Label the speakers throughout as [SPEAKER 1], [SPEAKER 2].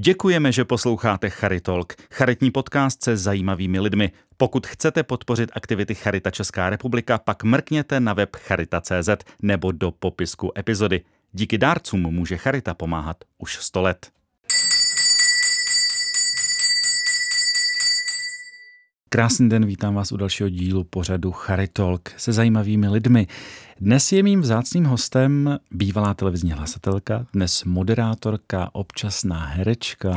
[SPEAKER 1] Děkujeme, že posloucháte Charitalk, charitní podcast se zajímavými lidmi. Pokud chcete podpořit aktivity Charita Česká republika, pak mrkněte na web charita.cz nebo do popisku epizody. Díky dárcům může Charita pomáhat už 100 let. Krásný den, vítám vás u dalšího dílu pořadu Charitalk se zajímavými lidmi. Dnes je mým vzácným hostem bývalá televizní hlasatelka, dnes moderátorka, občasná herečka.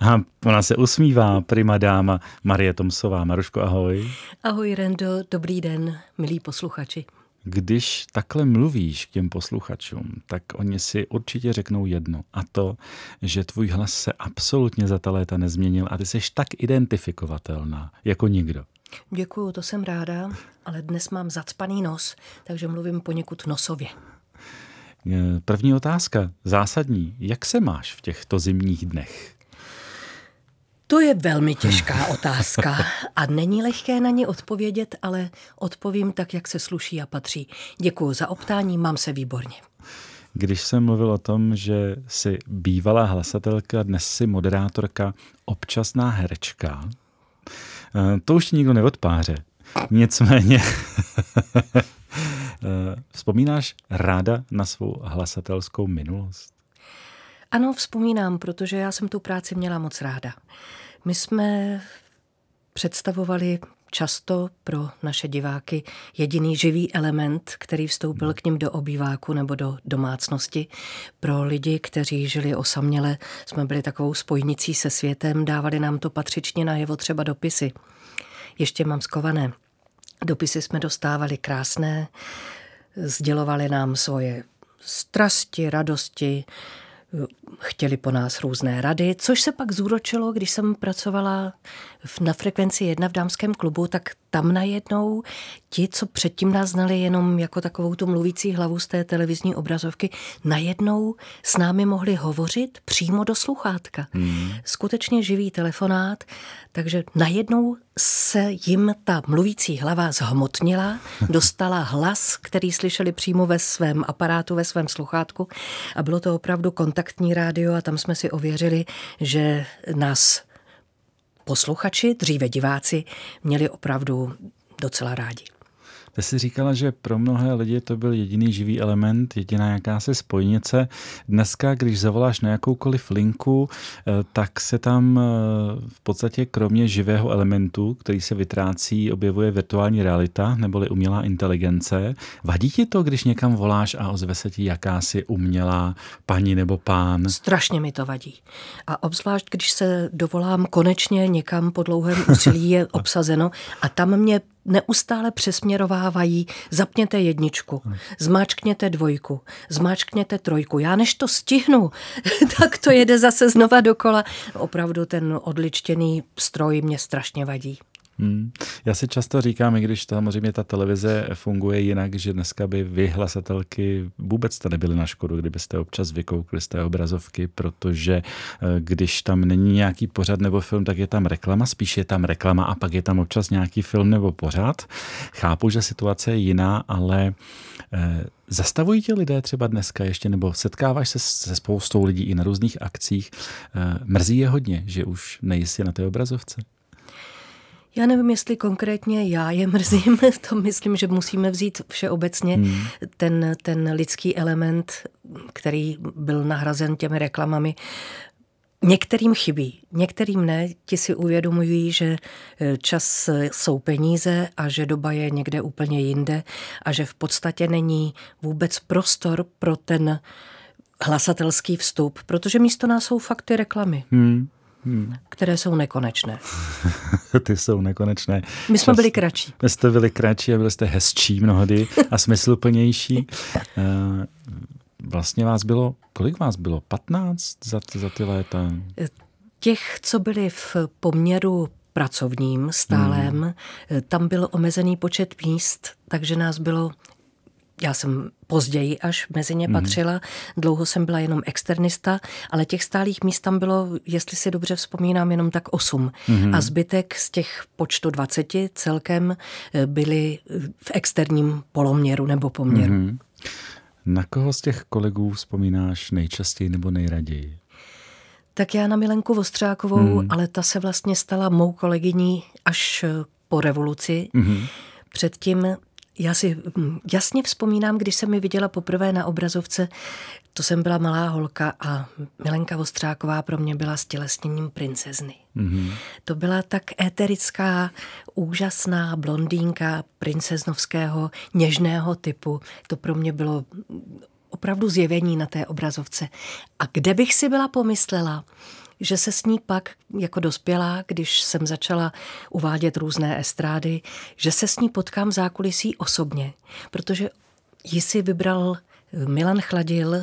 [SPEAKER 1] A ona se usmívá, prima dáma Marie Tomsová. Maruško, ahoj.
[SPEAKER 2] Ahoj Rendo, dobrý den, milí posluchači.
[SPEAKER 1] Když takhle mluvíš k těm posluchačům, tak oni si určitě řeknou jedno. A to, že tvůj hlas se absolutně za ta léta nezměnil a ty jsi tak identifikovatelná jako nikdo.
[SPEAKER 2] Děkuju, to jsem ráda, ale dnes mám zacpaný nos, takže mluvím poněkud nosově.
[SPEAKER 1] První otázka, zásadní. Jak se máš v těchto zimních dnech?
[SPEAKER 2] To je velmi těžká otázka a není lehké na ně odpovědět, ale odpovím tak, jak se sluší a patří. Děkuji za optání, mám se výborně.
[SPEAKER 1] Když jsem mluvil o tom, že jsi bývalá hlasatelka, dnes jsi moderátorka, občasná herečka, eh, to už nikdo neodpáře. Nicméně, eh, vzpomínáš ráda na svou hlasatelskou minulost?
[SPEAKER 2] Ano, vzpomínám, protože já jsem tu práci měla moc ráda. My jsme představovali často pro naše diváky jediný živý element, který vstoupil k ním do obýváku nebo do domácnosti. Pro lidi, kteří žili osaměle, jsme byli takovou spojnicí se světem, dávali nám to patřičně na jevo třeba dopisy. Ještě mám skované. Dopisy jsme dostávali krásné, sdělovali nám svoje strasti, radosti, chtěli po nás různé rady, což se pak zúročilo, když jsem pracovala na frekvenci jedna v dámském klubu, tak tam najednou ti, co předtím nás znali jenom jako takovou tu mluvící hlavu z té televizní obrazovky, najednou s námi mohli hovořit přímo do sluchátka. Hmm. Skutečně živý telefonát, takže najednou se jim ta mluvící hlava zhmotnila, dostala hlas, který slyšeli přímo ve svém aparátu, ve svém sluchátku a bylo to opravdu kontaktní rádio a tam jsme si ověřili, že nás posluchači, dříve diváci, měli opravdu docela rádi.
[SPEAKER 1] Ty jsi říkala, že pro mnohé lidi to byl jediný živý element, jediná jakási spojnice. Dneska, když zavoláš na jakoukoliv linku, eh, tak se tam eh, v podstatě kromě živého elementu, který se vytrácí, objevuje virtuální realita neboli umělá inteligence. Vadí ti to, když někam voláš a ozve se ti jakási umělá paní nebo pán?
[SPEAKER 2] Strašně mi to vadí. A obzvlášť, když se dovolám konečně někam po dlouhém úsilí je obsazeno a tam mě neustále přesměrovávají, zapněte jedničku, zmáčkněte dvojku, zmáčkněte trojku. Já než to stihnu, tak to jede zase znova dokola. Opravdu ten odličtěný stroj mě strašně vadí.
[SPEAKER 1] Hmm. Já si často říkám, i když samozřejmě ta televize funguje jinak, že dneska by vy hlasatelky vůbec to nebyly na škodu, kdybyste občas vykoukli z té obrazovky, protože eh, když tam není nějaký pořad nebo film, tak je tam reklama, spíš je tam reklama a pak je tam občas nějaký film nebo pořad. Chápu, že situace je jiná, ale eh, Zastavují tě lidé třeba dneska ještě, nebo setkáváš se se spoustou lidí i na různých akcích? Eh, mrzí je hodně, že už nejsi na té obrazovce?
[SPEAKER 2] Já nevím, jestli konkrétně já je mrzím, to myslím, že musíme vzít všeobecně hmm. ten, ten lidský element, který byl nahrazen těmi reklamami. Některým chybí, některým ne. Ti si uvědomují, že eh, čas jsou peníze a že doba je někde úplně jinde a že v podstatě není vůbec prostor pro ten hlasatelský vstup, protože místo nás jsou fakty reklamy. Hmm hmm. které jsou nekonečné.
[SPEAKER 1] Ty jsou nekonečné.
[SPEAKER 2] My jsme Čas, byli kratší.
[SPEAKER 1] My jste byli kratší a byli jste hezčí mnohdy a smysluplnější. Eh, vlastně vás bylo, kolik vás bylo? 15 za, za ty léta?
[SPEAKER 2] Těch, co byli v poměru pracovním, stálem, hmm. tam byl omezený počet míst, takže nás bylo já jsem později až mezi ně mhm. patřila. Mm. Dlouho jsem byla jenom externista, ale těch stálých míst tam bylo, jestli si dobře vzpomínám, jenom tak osm. Mm. A zbytek z těch počtu 20 celkem eh, byli v externím poloměru nebo poměru. Mm.
[SPEAKER 1] Na koho z těch kolegů vzpomínáš nejčastěji nebo nejraději?
[SPEAKER 2] Tak já na Milenku Vostřákovou, hmm. ale ta se vlastně stala mou kolegyní až po revoluci. Hmm. Předtím já si hm, jasně vzpomínám, když jsem mi viděla poprvé na obrazovce, to jsem byla malá holka a Milenka Vostřáková pro mě byla stělesněním princezny. Mm-hmm. To byla tak éterická, úžasná blondýnka princeznovského, něžného typu. To pro mě bylo opravdu zjevení na té obrazovce. A kde bych si byla pomyslela, že se s ní pak jako dospělá, když jsem začala uvádět různé estrády, že se s ní potkám v zákulisí osobně, protože ji si vybral Milan Chladil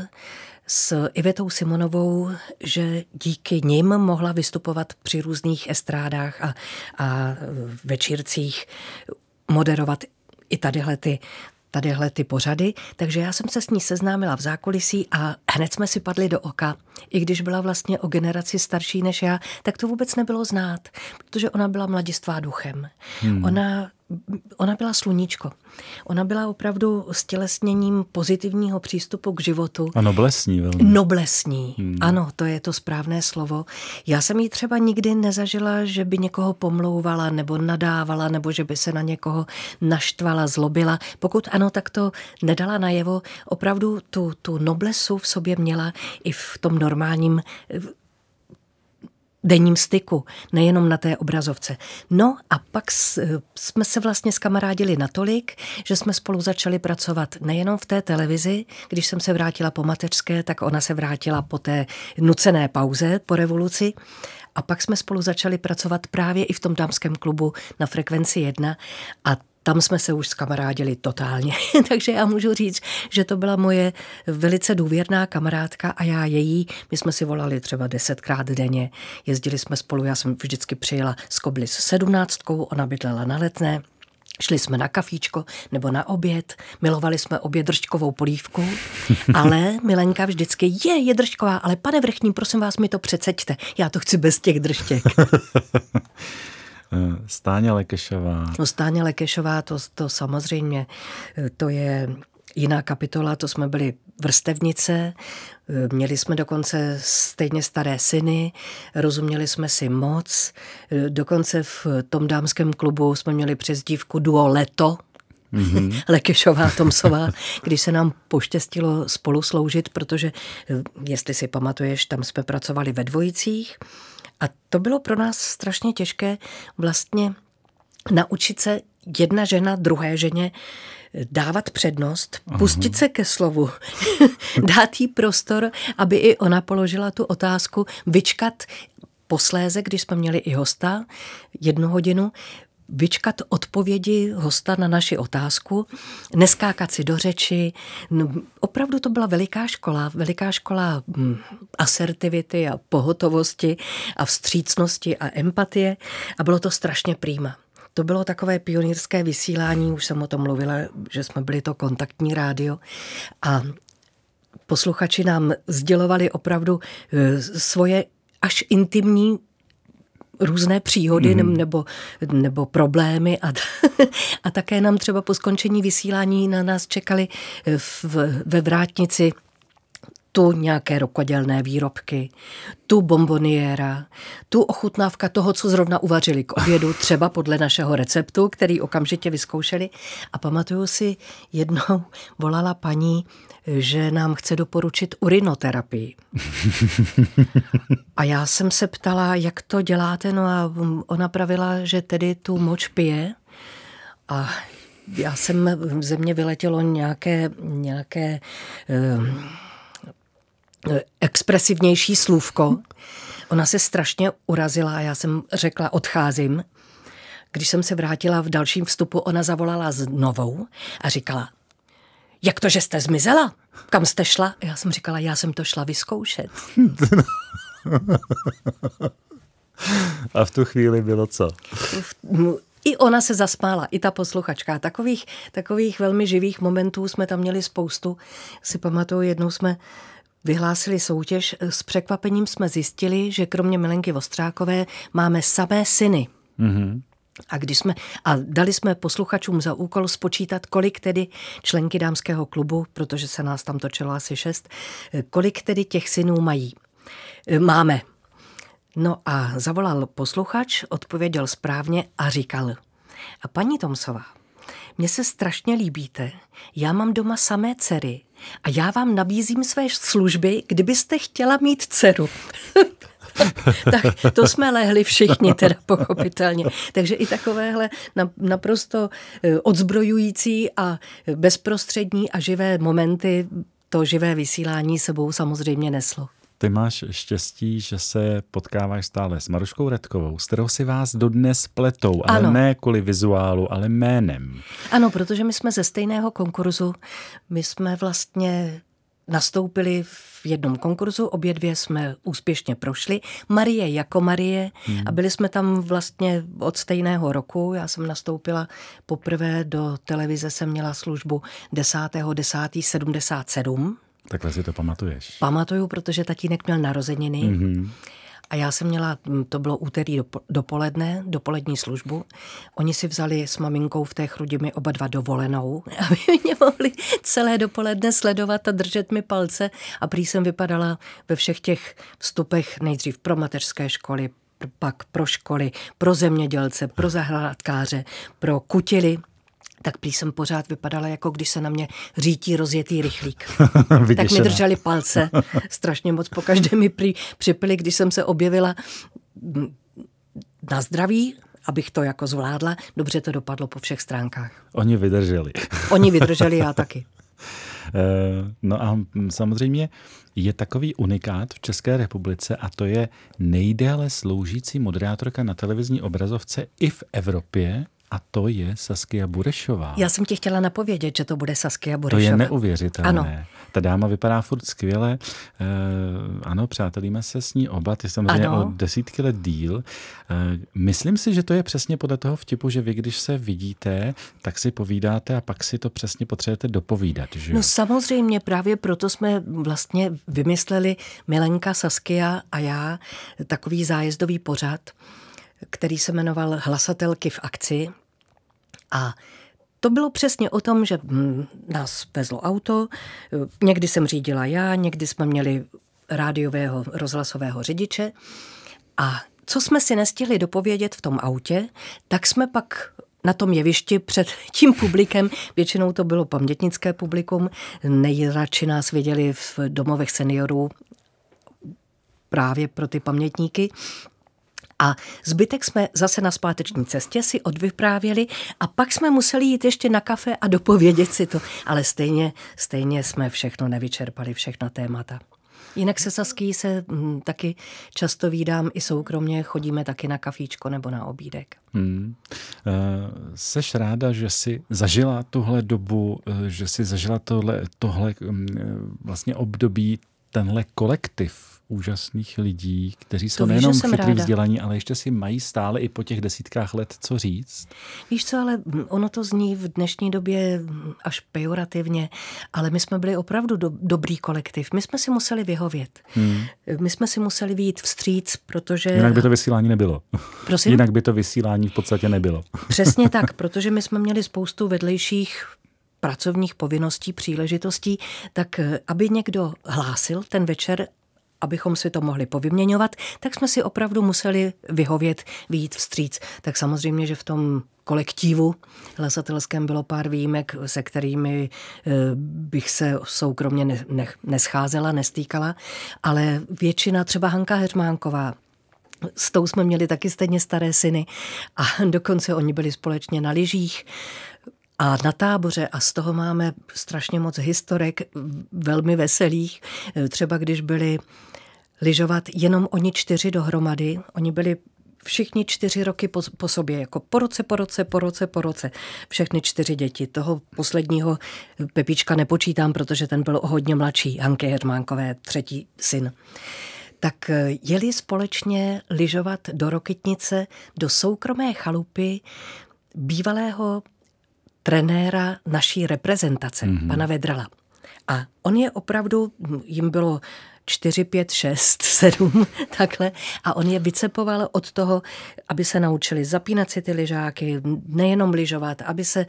[SPEAKER 2] s Ivetou Simonovou, že díky nim mohla vystupovat při různých estrádách a, a večírcích, moderovat i tadyhle ty tadyhle ty pořady, takže já jsem se s ní seznámila v zákulisí a hned jsme si padli do oka. I když byla vlastně o generaci starší než já, tak to vůbec nebylo znát, protože ona byla mladistvá duchem. Hmm. Ona ona byla sluníčko. Ona byla opravdu stělesněním pozitivního přístupu k životu.
[SPEAKER 1] A noblesní velmi.
[SPEAKER 2] Noblesní, hmm. ano, to je to správné slovo. Já jsem ji třeba nikdy nezažila, že by někoho pomlouvala nebo nadávala, nebo že by se na někoho naštvala, zlobila. Pokud ano, tak to nedala najevo. Opravdu tu, tu noblesu v sobě měla i v tom normálním denním styku, nejenom na té obrazovce. No a pak jsme se vlastně skamarádili natolik, že jsme spolu začali pracovat nejenom v té televizi, když jsem se vrátila po mateřské, tak ona se vrátila po té nucené pauze po revoluci, a pak jsme spolu začali pracovat právě i v tom dámském klubu na frekvenci 1 a tam jsme se už skamarádili totálně. Takže já můžu říct, že to byla moje velice důvěrná kamarádka a já její. My jsme si volali třeba desetkrát denně. Jezdili jsme spolu, já jsem vždycky přijela z Kobly s sedmnáctkou, ona bydlela na letné. Šli jsme na kafíčko nebo na oběd, milovali jsme obě držďkovou polívku, ale Milenka vždycky je, je držďková, ale pane vrchní, prosím vás, mi to přeceďte, já to chci bez těch držděk.
[SPEAKER 1] Eh, Stáně Lekešová.
[SPEAKER 2] No Stáně Lekešová, to, to samozřejmě, eh, to je jiná kapitola, to jsme byli vrstevnice, eh, měli jsme dokonce stejně staré syny, rozuměli jsme si moc, dokonce v tom dámském klubu jsme měli přezdívku Duo Leto, mm-hmm. Lekešová, Tomsová, když se nám poštěstilo spolu sloužit, protože, jestli si pamatuješ, tam jsme pracovali ve dvojicích, a to bylo pro nás strašně těžké vlastně naučit se jedna žena druhé ženě dávat přednost, Aha. pustit se ke slovu, dát jí prostor, aby i ona položila tu otázku, vyčkat posléze, když jsme měli i hosta, jednu hodinu, vyčkat odpovědi hosta na naši otázku, neskákat si do řeči. No, opravdu to byla veliká škola, veliká škola hm, asertivity a pohotovosti a vstřícnosti a empatie a bylo to strašně prýma. To bylo takové pionýrské vysílání, už jsem o tom mluvila, že jsme byli to kontaktní rádio a posluchači nám sdělovali opravdu eh, svoje až intimní různé příhody mm. nebo, nebo problémy a, a také nám třeba po skončení vysílání na nás čekali v, ve vrátnici tu nějaké rokodělné výrobky, tu bomboniéra, tu ochutnávka toho, co zrovna uvařili k obědu, třeba podle našeho receptu, který okamžitě vyzkoušeli. A pamatuju si, jednou volala paní, že nám chce doporučit urinoterapii. A já jsem se ptala, jak to děláte, no a ona pravila, že tedy tu moč pije a já jsem, ze mě vyletělo nějaké, nějaké um, expresivnější slůvko. Ona se strašně urazila a já jsem řekla, odcházím. Když jsem se vrátila v dalším vstupu, ona zavolala znovu a říkala, jak to, že jste zmizela? Kam jste šla? Já jsem říkala, já jsem to šla vyzkoušet.
[SPEAKER 1] a v tu chvíli bylo co?
[SPEAKER 2] I ona se zasmála, i ta posluchačka. Takových, takových velmi živých momentů jsme tam měli spoustu. Si pamatuju, jednou jsme vyhlásili soutěž. S překvapením jsme zjistili, že kromě Milenky Vostrákové máme samé syny. Mm-hmm. A, když jsme, a dali jsme posluchačům za úkol spočítat, kolik tedy členky dámského klubu, protože se nás tam točilo asi šest, kolik tedy těch synů mají. Máme. No a zavolal posluchač, odpověděl správně a říkal, a paní Tomsová, mně se strašně líbíte, já mám doma samé dcery a já vám nabízím své služby, kdybyste chtěla mít dceru. tak to jsme lehli všichni, teda pochopitelně. Takže i takovéhle naprosto eh, odzbrojující a bezprostřední a živé momenty to živé vysílání sebou samozřejmě neslo.
[SPEAKER 1] Ty máš štěstí, že se potkáváš stále s Maruškou Redkovou, s kterou si vás dodnes pletou, ale ano. ne kvůli vizuálu, ale jménem.
[SPEAKER 2] Ano, protože my jsme ze stejného konkurzu. My jsme vlastně nastoupili v jednom konkurzu, obě dvě jsme úspěšně prošli. Marie jako Marie hmm. a byli jsme tam vlastně od stejného roku. Já jsem nastoupila poprvé do televize, jsem měla službu 10.10.77.
[SPEAKER 1] Takhle si to pamatuješ.
[SPEAKER 2] Pamatuju, protože tatínek měl narozeniny. Mm-hmm. A já jsem měla, to bylo úterý dopoledne, dopolední službu. Oni si vzali s maminkou v té chrudimi oba dva dovolenou, aby mě mohli celé dopoledne sledovat a držet mi palce. A prý jsem vypadala ve všech těch vstupech nejdřív pro mateřské školy, pak pro školy, pro zemědělce, pro zahrádkáře, pro kutily, tak prý jsem pořád vypadala, jako když se na mě řítí rozjetý rychlík. tak mi drželi palce strašně moc. Po každé mi prý připili, když jsem se objevila na zdraví, abych to jako zvládla. Dobře to dopadlo po všech stránkách.
[SPEAKER 1] Oni vydrželi.
[SPEAKER 2] Oni vydrželi, já taky.
[SPEAKER 1] Eh, no a samozřejmě je takový unikát v České republice a to je nejdéle sloužící moderátorka na televizní obrazovce i v Evropě a to je Saskia Burešová.
[SPEAKER 2] Já jsem ti chtěla napovědět, že to bude Saskia Burešová.
[SPEAKER 1] To je neuvěřitelné. Ano. Ta dáma vypadá furt skvěle. E, ano, přátelíme se s ní oba, ty samozřejmě ano. o desítky let díl. E, myslím si, že to je přesně podle toho vtipu, že vy, když se vidíte, tak si povídáte a pak si to přesně potřebujete dopovídat. Že?
[SPEAKER 2] No samozřejmě, právě proto jsme vlastně vymysleli Milenka, Saskia a já takový zájezdový pořad, který se jmenoval Hlasatelky v akci. A to bylo přesně o tom, že hm, nás vezlo auto, někdy jsem řídila já, někdy jsme měli rádiového rozhlasového řidiče. A co jsme si nestihli dopovědět v tom autě, tak jsme pak na tom jevišti před tím publikem, většinou to bylo pamětnické publikum, nejradši nás viděli v domovech seniorů právě pro ty pamětníky, a zbytek jsme zase na zpáteční cestě si odvyprávěli a pak jsme museli jít ještě na kafe a dopovědět si to. Ale stejně, stejně jsme všechno nevyčerpali, všechna témata. Jinak se Saský se m, hm, taky často vídám i soukromně, chodíme taky na kafíčko nebo na obídek. Hmm.
[SPEAKER 1] E, seš ráda, že jsi zažila tuhle dobu, eh, že jsi zažila tohle, tohle hm, vlastně období, tenhle kolektiv úžasných lidí, kteří jsou nejenom chytrý vzdělaní, ale ještě si mají stále i po těch desítkách let co říct.
[SPEAKER 2] Víš co, ale ono to zní v dnešní době až pejorativně, ale my jsme byli opravdu do, dobrý kolektiv. My jsme si museli vyhovět. Hmm. My jsme si museli výjít vstříc, protože...
[SPEAKER 1] Jinak by to vysílání nebylo.
[SPEAKER 2] Prosím?
[SPEAKER 1] Jinak by to vysílání v podstatě nebylo.
[SPEAKER 2] Přesně tak, protože my jsme měli spoustu vedlejších pracovních povinností, příležitostí, tak eh, aby někdo hlásil ten večer abychom si to mohli povyměňovat, tak jsme si opravdu museli vyhovět, výjít vstříc. Tak samozřejmě, že v tom kolektivu hlasatelském bylo pár výjimek, se kterými eh, bych se soukromně ne, ne, nescházela, nestýkala, ale většina, třeba Hanka Hermánková, s tou jsme měli taky stejně staré syny a dokonce oni byli společně na lyžích a na táboře a z toho máme strašně moc historek velmi veselých. Třeba když byli lyžovat jenom oni čtyři dohromady, oni byli všichni čtyři roky po, po sobě, jako po roce, po roce, po roce, po roce. Všechny čtyři děti. Toho posledního Pepička nepočítám, protože ten byl hodně mladší, Hanky Hermánkové, třetí syn. Tak eh, jeli společně lyžovat do Rokytnice, do soukromé chalupy bývalého trenéra naší reprezentace, mm-hmm. pana Vedrala. A on je opravdu, jim bylo 4, 5, 6, 7, takhle. A on je vycepoval od toho, aby se naučili zapínat si ty lyžáky, nejenom lyžovat, aby, se,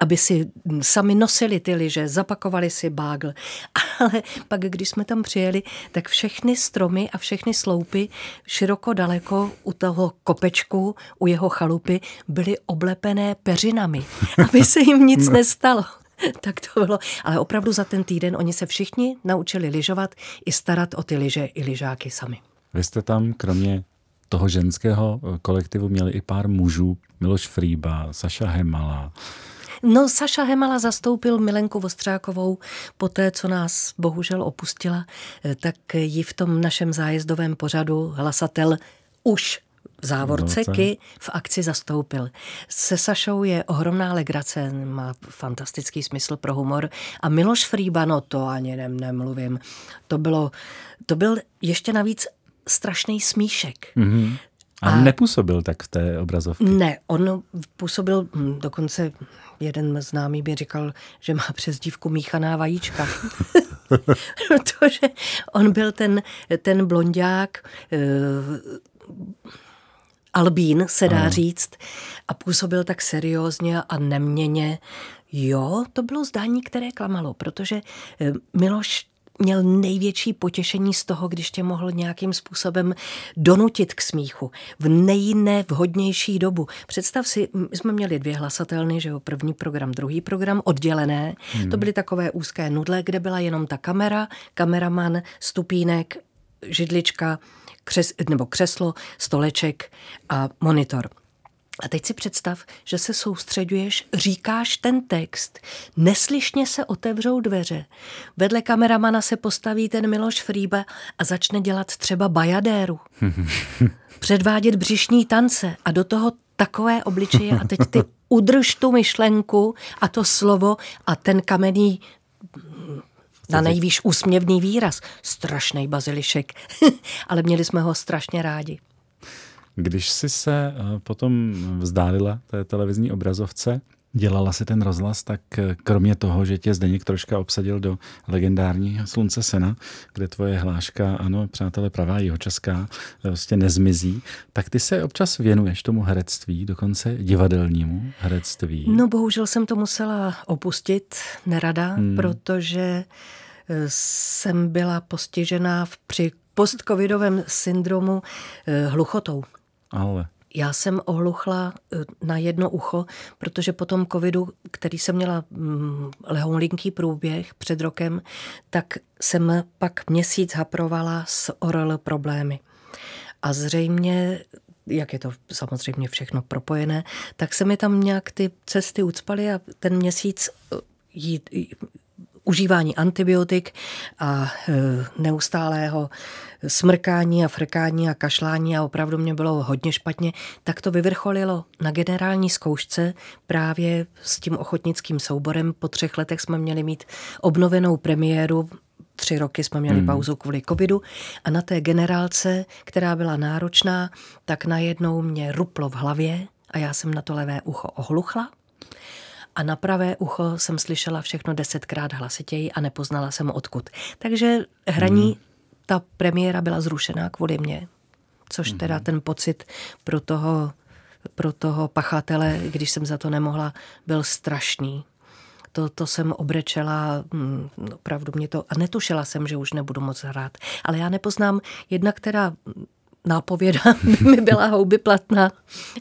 [SPEAKER 2] aby si sami nosili ty lyže, zapakovali si bágl. Ale pak, když jsme tam přijeli, tak všechny stromy a všechny sloupy široko daleko u toho kopečku, u jeho chalupy, byly oblepené peřinami, aby se jim nic nestalo. tak to bylo. Ale opravdu za ten týden oni se všichni naučili lyžovat i starat o ty lyže i lyžáky sami.
[SPEAKER 1] Vy jste tam kromě toho ženského kolektivu měli i pár mužů, Miloš Frýba, Saša Hemala.
[SPEAKER 2] No, Saša Hemala zastoupil Milenku Vostřákovou po té, co nás bohužel opustila, tak ji v tom našem zájezdovém pořadu hlasatel už v závorce no, Ky v akci zastoupil. Se Sašou je ohromná legrace, má fantastický smysl pro humor. A Miloš Frýba, no to ani ne, nemluvím. To bylo, to byl ještě navíc strašný smíšek.
[SPEAKER 1] Mm-hmm. A, a nepůsobil tak v té obrazovce?
[SPEAKER 2] Ne, on působil, hm, dokonce jeden známý by říkal, že má přezdívku míchaná vajíčka. Protože on byl ten, ten blondák, eh, Albín, se dá ano. říct, a působil tak seriózně a neměně. Jo, to bylo zdání, které klamalo, protože eh, Miloš měl největší potěšení z toho, když tě mohl nějakým způsobem donutit k smíchu v nejnevhodnější dobu. Představ si, my jsme měli dvě hlasatelny, že jo, první program, druhý program, oddělené. Hmm. To byly takové úzké nudle, kde byla jenom ta kamera, kameraman, stupínek, židlička, křes, nebo křeslo, stoleček a monitor. A teď si představ, že se soustředuješ, říkáš ten text, neslyšně se otevřou dveře. Vedle kameramana se postaví ten Miloš Frýba a začne dělat třeba bajadéru. Předvádět břišní tance a do toho takové obličeje a teď ty udrž tu myšlenku a to slovo a ten kamenný na nejvýš úsměvný výraz. Strašný bazilišek. Ale měli jsme ho strašně rádi.
[SPEAKER 1] Když jsi se eh, potom vzdálila té televizní obrazovce, dělala si ten rozhlas, tak eh, kromě toho, že tě Zdeněk troška obsadil do legendární Slunce Sena, kde tvoje hláška, ano, přátelé, pravá česká, prostě nezmizí, tak ty se občas věnuješ tomu herectví, dokonce divadelnímu herectví.
[SPEAKER 2] No bohužel jsem to musela opustit, nerada, hmm. protože eh, jsem byla postižená při postcovidovém syndromu hluchotou.
[SPEAKER 1] Ale
[SPEAKER 2] já jsem ohluchla eh, na jedno ucho, protože po tom covidu, který jsem měla mm, lehoulinký průběh před rokem, tak jsem pak měsíc haprovala s ORL problémy. A zřejmě jak je to samozřejmě všechno propojené, tak se mi tam nějak ty cesty ucpaly a ten měsíc eh, užívání antibiotik a e, neustálého smrkání a frkání a kašlání a opravdu mě bylo hodně špatně, tak to vyvrcholilo na generální zkoušce právě s tím ochotnickým souborem. Po třech letech jsme měli mít obnovenou premiéru tři roky jsme měli hmm. pauzu kvůli covidu a na té generálce, která byla náročná, tak najednou mě ruplo v hlavě a já jsem na to levé ucho ohluchla a na pravé ucho jsem slyšela všechno desetkrát hlasitěji a nepoznala jsem odkud. Takže hraní, hmm. ta premiéra byla zrušená kvůli mě, což hmm. teda ten pocit pro toho, pro toho pachatele, když jsem za to nemohla, byl strašný. To, to jsem obrečela, hm, opravdu mě to, a netušila jsem, že už nebudu moc hrát. Ale já nepoznám jedna, která nápověda by mi byla houby platná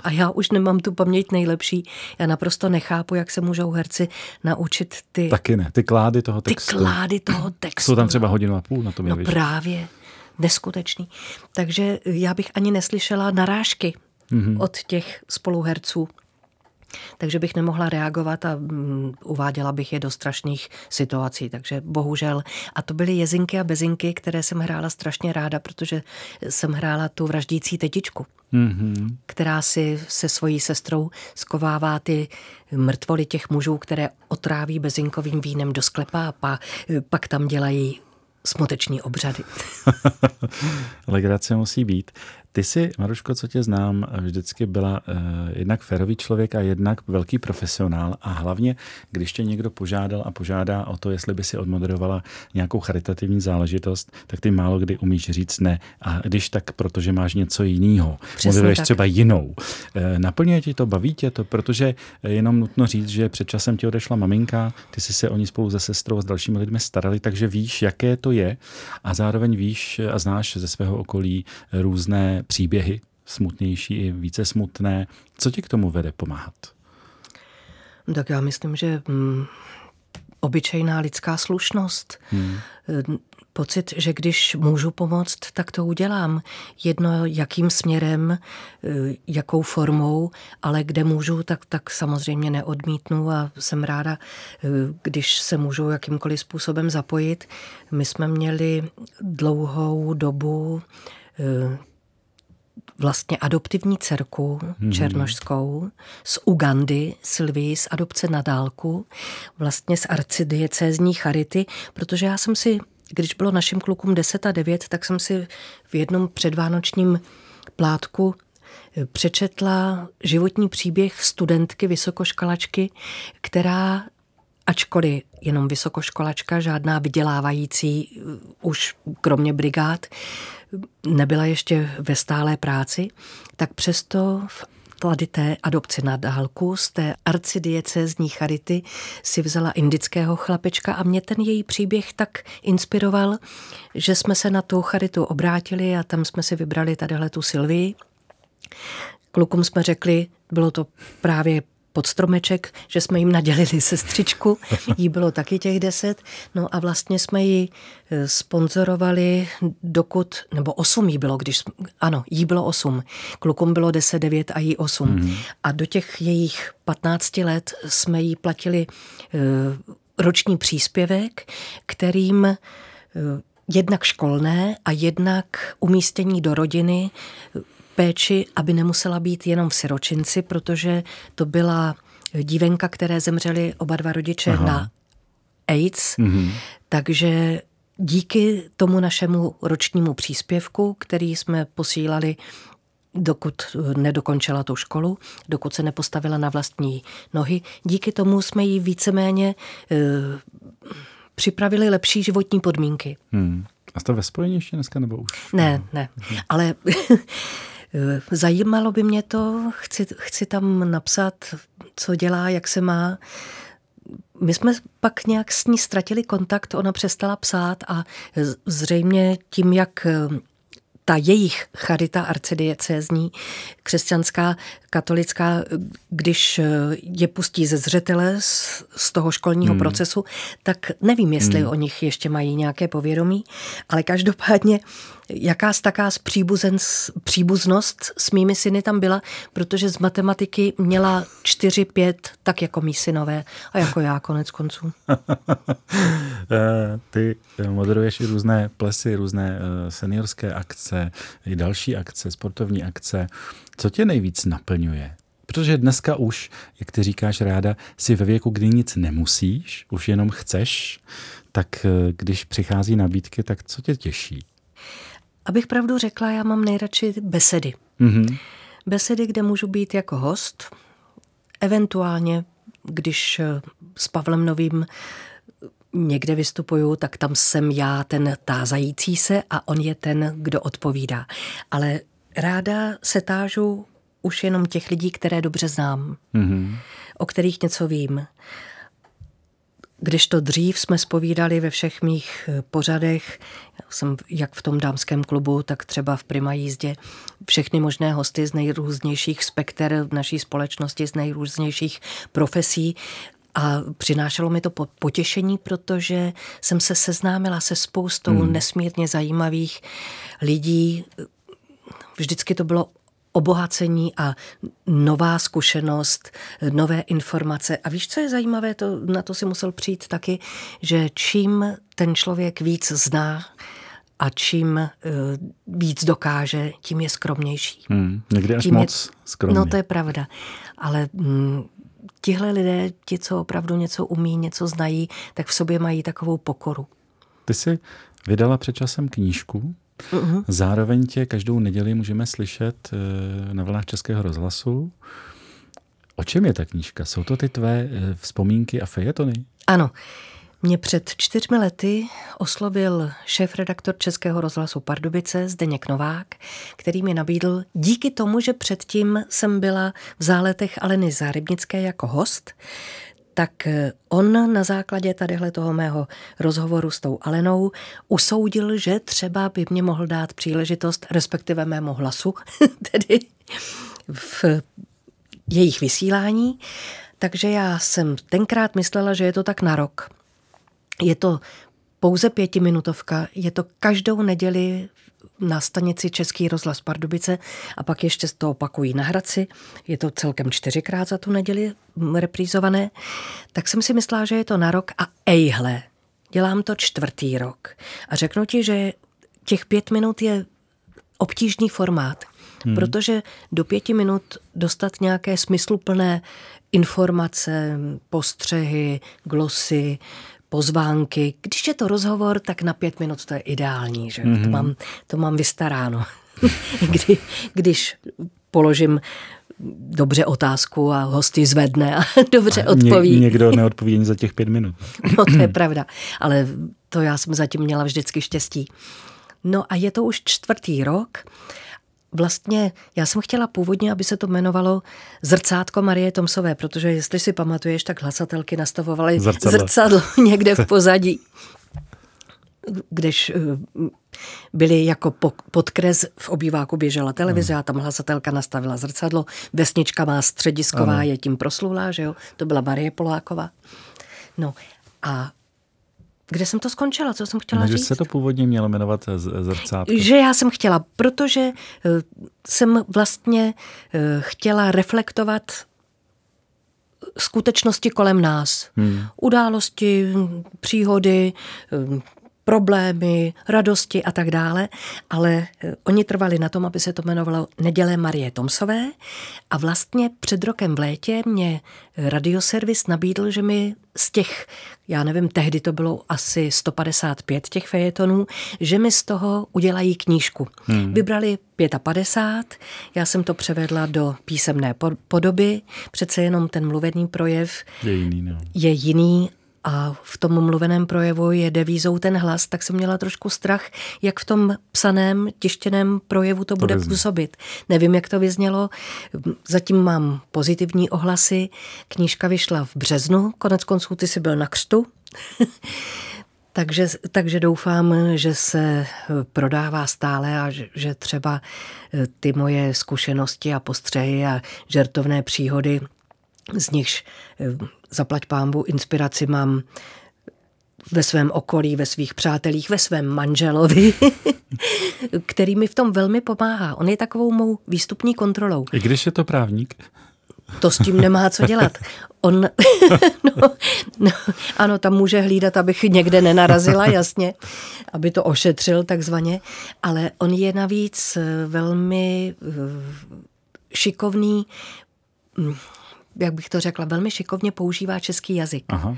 [SPEAKER 2] a já už nemám tu paměť nejlepší. Já naprosto nechápu, jak se můžou herci naučit ty...
[SPEAKER 1] Taky ne, ty klády toho textu.
[SPEAKER 2] Ty klády toho textu.
[SPEAKER 1] Jsou tam třeba hodinu a půl na tom.
[SPEAKER 2] No právě, neskutečný. Takže já bych ani neslyšela narážky mm-hmm. od těch spoluherců takže bych nemohla reagovat a mm, uváděla bych je do strašných situací, takže bohužel. A to byly jezinky a bezinky, které jsem hrála strašně ráda, protože jsem hrála tu vraždící tetičku. Mm-hmm. která si se svojí sestrou skovává ty mrtvoly těch mužů, které otráví bezinkovým vínem do sklepa a pa, pak tam dělají smuteční obřady.
[SPEAKER 1] Legrace musí být. Ty jsi, Maruško, co tě znám, vždycky byla uh, jednak férový člověk a jednak velký profesionál a hlavně, když tě někdo požádal a požádá o to, jestli by si odmoderovala nějakou charitativní záležitost, tak ty málo kdy umíš říct ne. A když tak, protože máš něco jiného, moderuješ tak. třeba jinou. Uh, naplňuje ti to, baví tě to, protože jenom nutno říct, že před časem ti odešla maminka, ty jsi se o ní spolu se sestrou a s dalšími lidmi starali, takže víš, jaké to je a zároveň víš a znáš ze svého okolí různé příběhy, smutnější i více smutné. Co ti k tomu vede pomáhat?
[SPEAKER 2] Tak já myslím, že hm, obyčejná lidská slušnost. Hmm. Pocit, že když můžu pomoct, tak to udělám. Jedno, jakým směrem, eh, jakou formou, ale kde můžu, tak, tak samozřejmě neodmítnu a jsem ráda, eh, když se můžu jakýmkoliv způsobem zapojit. My jsme měli dlouhou dobu vlastně adoptivní dcerku hmm. černošskou z Ugandy, Sylvii z adopce na dálku, vlastně z arcidiecézní charity, protože já jsem si, když bylo našim klukům 10 a 9, tak jsem si v jednom předvánočním plátku eh, přečetla životní příběh studentky vysokoškolačky, která ačkoliv jenom vysokoškolačka, žádná vydělávající eh, už kromě brigád, nebyla ještě ve stálé práci, tak přesto v tady té adopci na dálku z té arcidiecézní charity si vzala indického chlapečka a mě ten její příběh tak inspiroval, že jsme se na tu charitu obrátili a tam jsme si vybrali tadyhle tu Sylvii. Klukům jsme řekli, bylo to právě pod stromeček, že jsme jim nadělili sestřičku, jí bylo taky těch deset, no a vlastně jsme ji e, sponzorovali dokud, nebo osm jí bylo, když, ano, jí bylo osm, klukům bylo deset, devět a jí osm. Mm-hmm. A do těch jejich patnácti let jsme jí platili uh, roční příspěvek, kterým uh, jednak školné a jednak umístění do rodiny péči, aby nemusela být jenom v siročinci, protože to byla dívenka, které zemřeli oba dva rodiče Aha. na AIDS, mm-hmm. takže díky tomu našemu ročnímu příspěvku, který jsme posílali dokud nedokončila tu školu, dokud se nepostavila na vlastní nohy. Díky tomu jsme jí víceméně e, připravili lepší životní podmínky. Hmm.
[SPEAKER 1] A jste ve spojení ještě dneska nebo už?
[SPEAKER 2] Ne, ne. Hmm. Ale Eh, zajímalo by mě to, chci, chci tam napsat, co dělá, jak se má. My jsme pak nějak s ní ztratili kontakt, ona přestala psát a zřejmě tím, jak eh, ta jejich charita arcidiecézní, křesťanská, katolická, když eh, je pustí ze zřetele z, z toho školního hmm. procesu, tak nevím, jestli hmm. o nich ještě mají nějaké povědomí, ale každopádně jaká taká příbuznost s mými syny tam byla, protože z matematiky měla 4-5, tak jako mý synové a jako já konec konců.
[SPEAKER 1] Eh, ty moderuješ i různé plesy, různé eh, seniorské akce, i další akce, sportovní akce. Co tě nejvíc naplňuje? Protože dneska už, jak ty říkáš ráda, si ve věku, kdy nic nemusíš, už jenom chceš, tak eh, když přichází nabídky, tak co tě těší?
[SPEAKER 2] Abych pravdu řekla, já mám nejradši besedy. Mm-hmm. Besedy, kde můžu být jako host, eventuálně, když eh, s Pavlem Novým někde vystupuju, tak tam jsem já ten tázající se a on je ten, kdo odpovídá. Ale ráda se tážu už jenom těch lidí, které dobře znám, mm-hmm. o kterých něco vím. Když to dřív jsme spovídali ve všech mých eh, pořadech, jsem jak v tom dámském klubu, tak třeba v Prima jízdě, všechny možné hosty z nejrůznějších spekter naší společnosti, z nejrůznějších profesí, a přinášelo mi to potěšení, protože jsem se seznámila se spoustou hmm. nesmírně zajímavých lidí. Vždycky to bylo obohacení a nová zkušenost, nové informace. A víš, co je zajímavé, to, na to si musel přijít taky, že čím ten člověk víc zná, a čím uh, víc dokáže, tím je skromnější.
[SPEAKER 1] Hmm, někdy až tím moc je, skromný.
[SPEAKER 2] No to je pravda. Ale mm, tihle lidé, ti, co opravdu něco umí, něco znají, tak v sobě mají takovou pokoru.
[SPEAKER 1] Ty jsi vydala před časem knížku Uh-huh. Zároveň tě každou neděli můžeme slyšet eh, na vlnách Českého rozhlasu. O čem je ta knížka? Jsou to ty tvé eh, vzpomínky a fejetony?
[SPEAKER 2] Ano. Mě před čtyřmi lety oslovil šéf-redaktor Českého rozhlasu Pardubice Zdeněk Novák, který mi nabídl, díky tomu, že předtím jsem byla v záletech Aleny Zárybnické jako host, tak eh, on na základě tadyhle toho mého rozhovoru s tou Alenou usoudil, že třeba by mě mohl dát příležitost, respektive mému hlasu, tedy v jejich vysílání. Takže já jsem tenkrát myslela, že je to tak na rok. Je to pouze pětiminutovka, je to každou neděli na stanici Český rozhlas Pardubice a pak ještě to opakují na Hradci. Je to celkem čtyřikrát za tu neděli reprízované. Tak jsem si myslela, že je to na rok a ejhle, dělám to čtvrtý rok. A řeknu ti, že těch pět minut je obtížný formát, hmm. protože do pěti minut dostat nějaké smysluplné informace, postřehy, glosy, pozvánky. Když je to rozhovor, tak na pět minut to je ideální, že? Mm-hmm. To, mám, to mám vystaráno. Kdy, když položím dobře otázku a hosty zvedne a dobře odpoví.
[SPEAKER 1] Ně, někdo neodpoví ani za těch pět minut.
[SPEAKER 2] No to je pravda, ale to já jsem zatím měla vždycky štěstí. No a je to už čtvrtý rok vlastně já jsem chtěla původně, aby se to jmenovalo Zrcátko Marie Tomsové, protože jestli si pamatuješ, tak hlasatelky nastavovaly zrcadlo, zrcadlo někde v pozadí. Když eh, byli jako podkres v obýváku běžela televize a tam hlasatelka nastavila zrcadlo. Vesnička má středisková, ano. je tím proslulá, že jo? To byla Marie Poláková. No a kde jsem to skončila, co jsem chtěla no, říct?
[SPEAKER 1] Že se to původně mělo jmenovat zrcátko.
[SPEAKER 2] Že já jsem chtěla, protože eh, jsem vlastně eh, chtěla reflektovat skutečnosti kolem nás. Hmm. Události, příhody, eh, problémy, radosti a tak dále, ale eh, oni trvali na tom, aby se to jmenovalo Neděle Marie Tomsové a vlastně před rokem v létě mě radioservis nabídl, že mi z těch, já nevím, tehdy to bylo asi 155 těch fejetonů, že mi z toho udělají knížku. Hmm. Vybrali 55, já jsem to převedla do písemné podoby, přece jenom ten mluvený projev
[SPEAKER 1] je jiný, no.
[SPEAKER 2] je jiný a v tom mluveném projevu je devízou ten hlas, tak jsem měla trošku strach, jak v tom psaném, tištěném projevu to, to bude vyzně. působit. Nevím, jak to vyznělo. Zatím mám pozitivní ohlasy. Knížka vyšla v březnu, konec konců ty jsi byl na křtu. takže, takže doufám, že se prodává stále a že, že třeba ty moje zkušenosti a postřehy a žertovné příhody z nichž eh, zaplať pámbu inspiraci mám ve svém okolí, ve svých přátelích, ve svém manželovi, který mi v tom velmi pomáhá. On je takovou mou výstupní kontrolou.
[SPEAKER 1] I když je to právník?
[SPEAKER 2] To s tím nemá co dělat. On, no, no, ano, tam může hlídat, abych někde nenarazila, jasně, aby to ošetřil takzvaně, ale on je navíc eh, velmi eh, šikovný hm, jak bych to řekla, velmi šikovně používá český jazyk. Aha.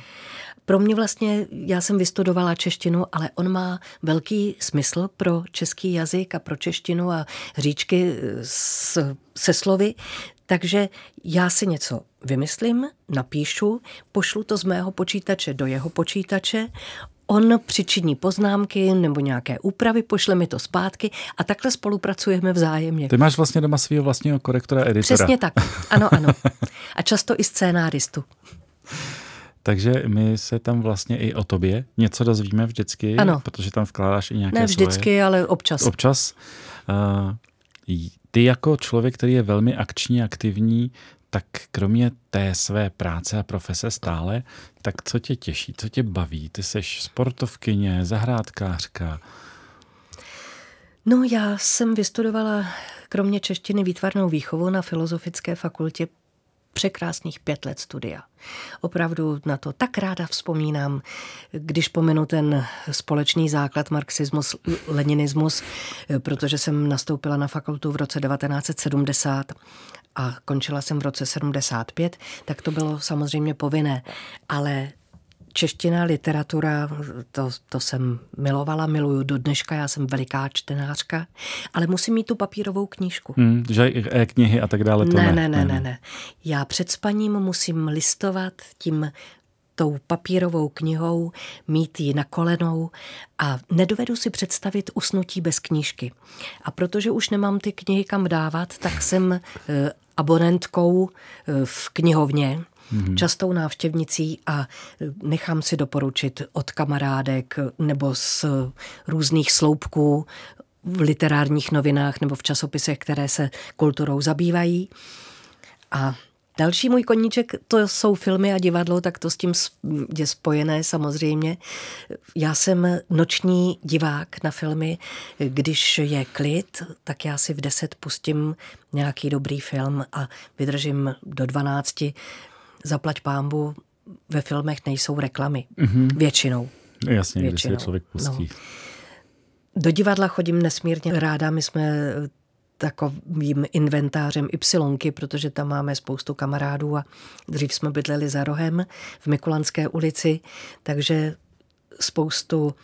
[SPEAKER 2] Pro mě vlastně, já jsem vystudovala češtinu, ale on má velký smysl pro český jazyk a pro češtinu a říčky s, se slovy, takže já si něco vymyslím, napíšu, pošlu to z mého počítače do jeho počítače, On přičiní poznámky nebo nějaké úpravy, pošle mi to zpátky a takhle spolupracujeme vzájemně.
[SPEAKER 1] Ty máš vlastně doma svého vlastního korektora editora.
[SPEAKER 2] Přesně tak, ano, ano. A často i scénáristu.
[SPEAKER 1] Takže my se tam vlastně i o tobě něco dozvíme vždycky,
[SPEAKER 2] ano.
[SPEAKER 1] protože tam vkládáš i nějaké
[SPEAKER 2] Ne vždycky,
[SPEAKER 1] svoje...
[SPEAKER 2] ale občas.
[SPEAKER 1] Občas. Uh, ty jako člověk, který je velmi akční, aktivní, tak kromě té své práce a profese stále, tak co tě těší, co tě baví? Ty jsi sportovkyně, zahrádkářka.
[SPEAKER 2] No já jsem vystudovala kromě češtiny výtvarnou výchovu na Filozofické fakultě překrásných pět let studia. Opravdu na to tak ráda vzpomínám, když pomenu ten společný základ marxismus, leninismus, protože jsem nastoupila na fakultu v roce 1970 a končila jsem v roce 75, tak to bylo samozřejmě povinné. Ale čeština, literatura, to, to jsem milovala, miluju do dneška, já jsem veliká čtenářka, ale musím mít tu papírovou knížku.
[SPEAKER 1] Hmm, že e-knihy a tak dále to
[SPEAKER 2] ne. Ne, ne, ne, ne. Já před spaním musím listovat tím tou papírovou knihou, mít ji na kolenou a nedovedu si představit usnutí bez knížky. A protože už nemám ty knihy kam dávat, tak jsem eh, abonentkou eh, v knihovně, mm-hmm. častou návštěvnicí a nechám si doporučit od kamarádek nebo z různých sloupků v literárních novinách nebo v časopisech, které se kulturou zabývají. A Další můj koníček, to jsou filmy a divadlo, tak to s tím je spojené samozřejmě. Já jsem noční divák na filmy. Když je klid, tak já si v deset pustím nějaký dobrý film a vydržím do dvanácti. Zaplať pámbu, ve filmech nejsou reklamy. Mm-hmm. Většinou.
[SPEAKER 1] Jasně, Většinou. když se člověk pustí. No.
[SPEAKER 2] Do divadla chodím nesmírně ráda. My jsme takovým inventářem Ypsilonky, protože tam máme spoustu kamarádů a dřív jsme bydleli za rohem v Mikulanské ulici, takže spoustu,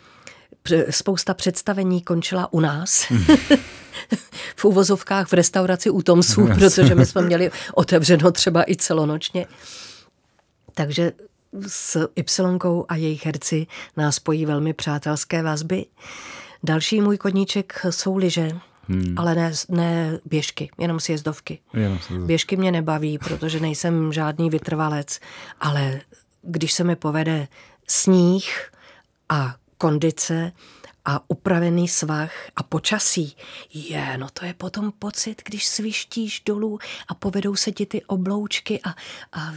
[SPEAKER 2] spousta představení končila u nás. Hmm. v uvozovkách v restauraci u Tomsů, protože my jsme měli otevřeno třeba i celonočně. Takže s Ypsilonkou a jejich herci nás spojí velmi přátelské vazby. Další můj koníček jsou lyže. Hmm. Ale ne, ne běžky, jenom sjezdovky. Jenom sjezdovky. Běžky mě nebaví, protože nejsem žádný vytrvalec, ale když se mi povede sníh a kondice a upravený svah a počasí. Je, no to je potom pocit, když svištíš dolů a povedou se ti ty obloučky a, a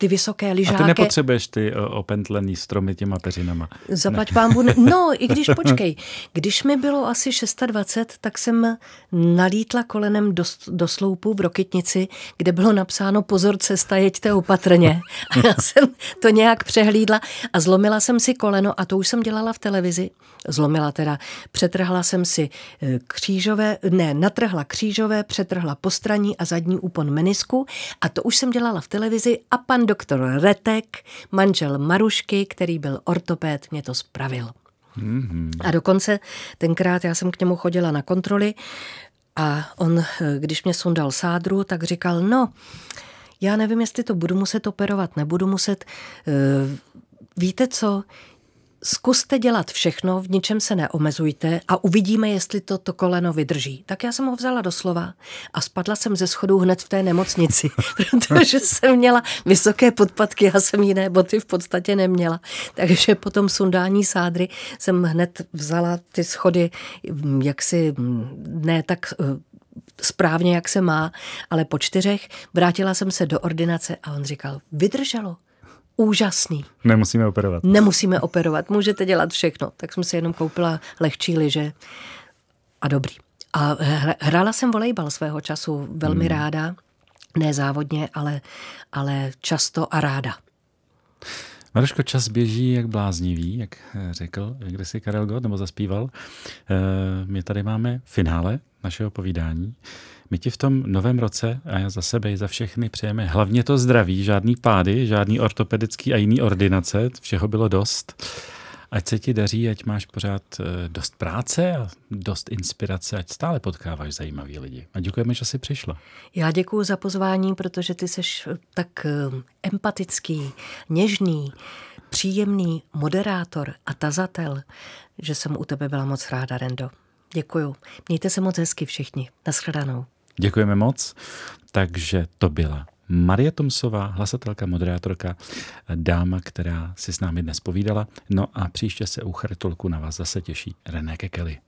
[SPEAKER 2] ty vysoké lyžáky.
[SPEAKER 1] A ty nepotřebuješ ty opentlený stromy těma peřinama.
[SPEAKER 2] Zaplať pámbu. No, i když počkej, když mi bylo asi 620, tak jsem nalítla kolenem do, do sloupu v Rokytnici, kde bylo napsáno pozor cesta, jeďte opatrně. A já jsem to nějak přehlídla a zlomila jsem si koleno a to už jsem dělala v televizi. Zlomila teda, přetrhla jsem si e, křížové, ne, natrhla křížové, přetrhla postraní a zadní úpon menisku a to už jsem dělala v televizi a pan doktor Retek, manžel Marušky, který byl ortopéd, mě to spravil. Mm-hmm. A dokonce tenkrát já jsem k němu chodila na kontroly a on, když mě sundal sádru, tak říkal, no, já nevím, jestli to budu muset operovat, nebudu muset. Uh, víte co, zkuste dělat všechno, v ničem se neomezujte a uvidíme, jestli to, to koleno vydrží. Tak já jsem ho vzala do slova a spadla jsem ze schodů hned v té nemocnici, protože jsem měla vysoké podpatky, já jsem jiné boty v podstatě neměla. Takže po tom sundání sádry jsem hned vzala ty schody, jaksi ne tak eh, správně, jak se má, ale po čtyřech vrátila jsem se do ordinace a on říkal, vydrželo úžasný.
[SPEAKER 1] Nemusíme operovat.
[SPEAKER 2] Nemusíme operovat, můžete dělat všechno. Tak jsem si jenom koupila lehčí lyže a dobrý. A hrála jsem volejbal svého času velmi hmm. ráda, ne závodně, ale, ale často a ráda.
[SPEAKER 1] Maruško, čas běží jak bláznivý, jak řekl kde si Karel Gott, nebo zaspíval. Eh, my tady máme finále našeho povídání. My ti v tom novém roce a já za sebe i za všechny přejeme hlavně to zdraví, žádný pády, žádný ortopedický a jiný ordinace, všeho bylo dost. Ať se ti daří, ať máš pořád eh, dost práce a dost inspirace, ať stále potkáváš zajímavý lidi. A děkujeme, že jsi přišla.
[SPEAKER 2] Já děkuji za pozvání, protože ty jsi tak eh, empatický, něžný, příjemný moderátor a tazatel, že jsem u tebe byla moc ráda, Rendo. Děkuju. Mějte se moc hezky všichni. Naschledanou.
[SPEAKER 1] Děkujeme moc. Takže to byla Marie Tomsová, hlasatelka, moderátorka, dáma, která si s námi dnes povídala. No a příště se u Chartolku na vás zase těší René Kekely.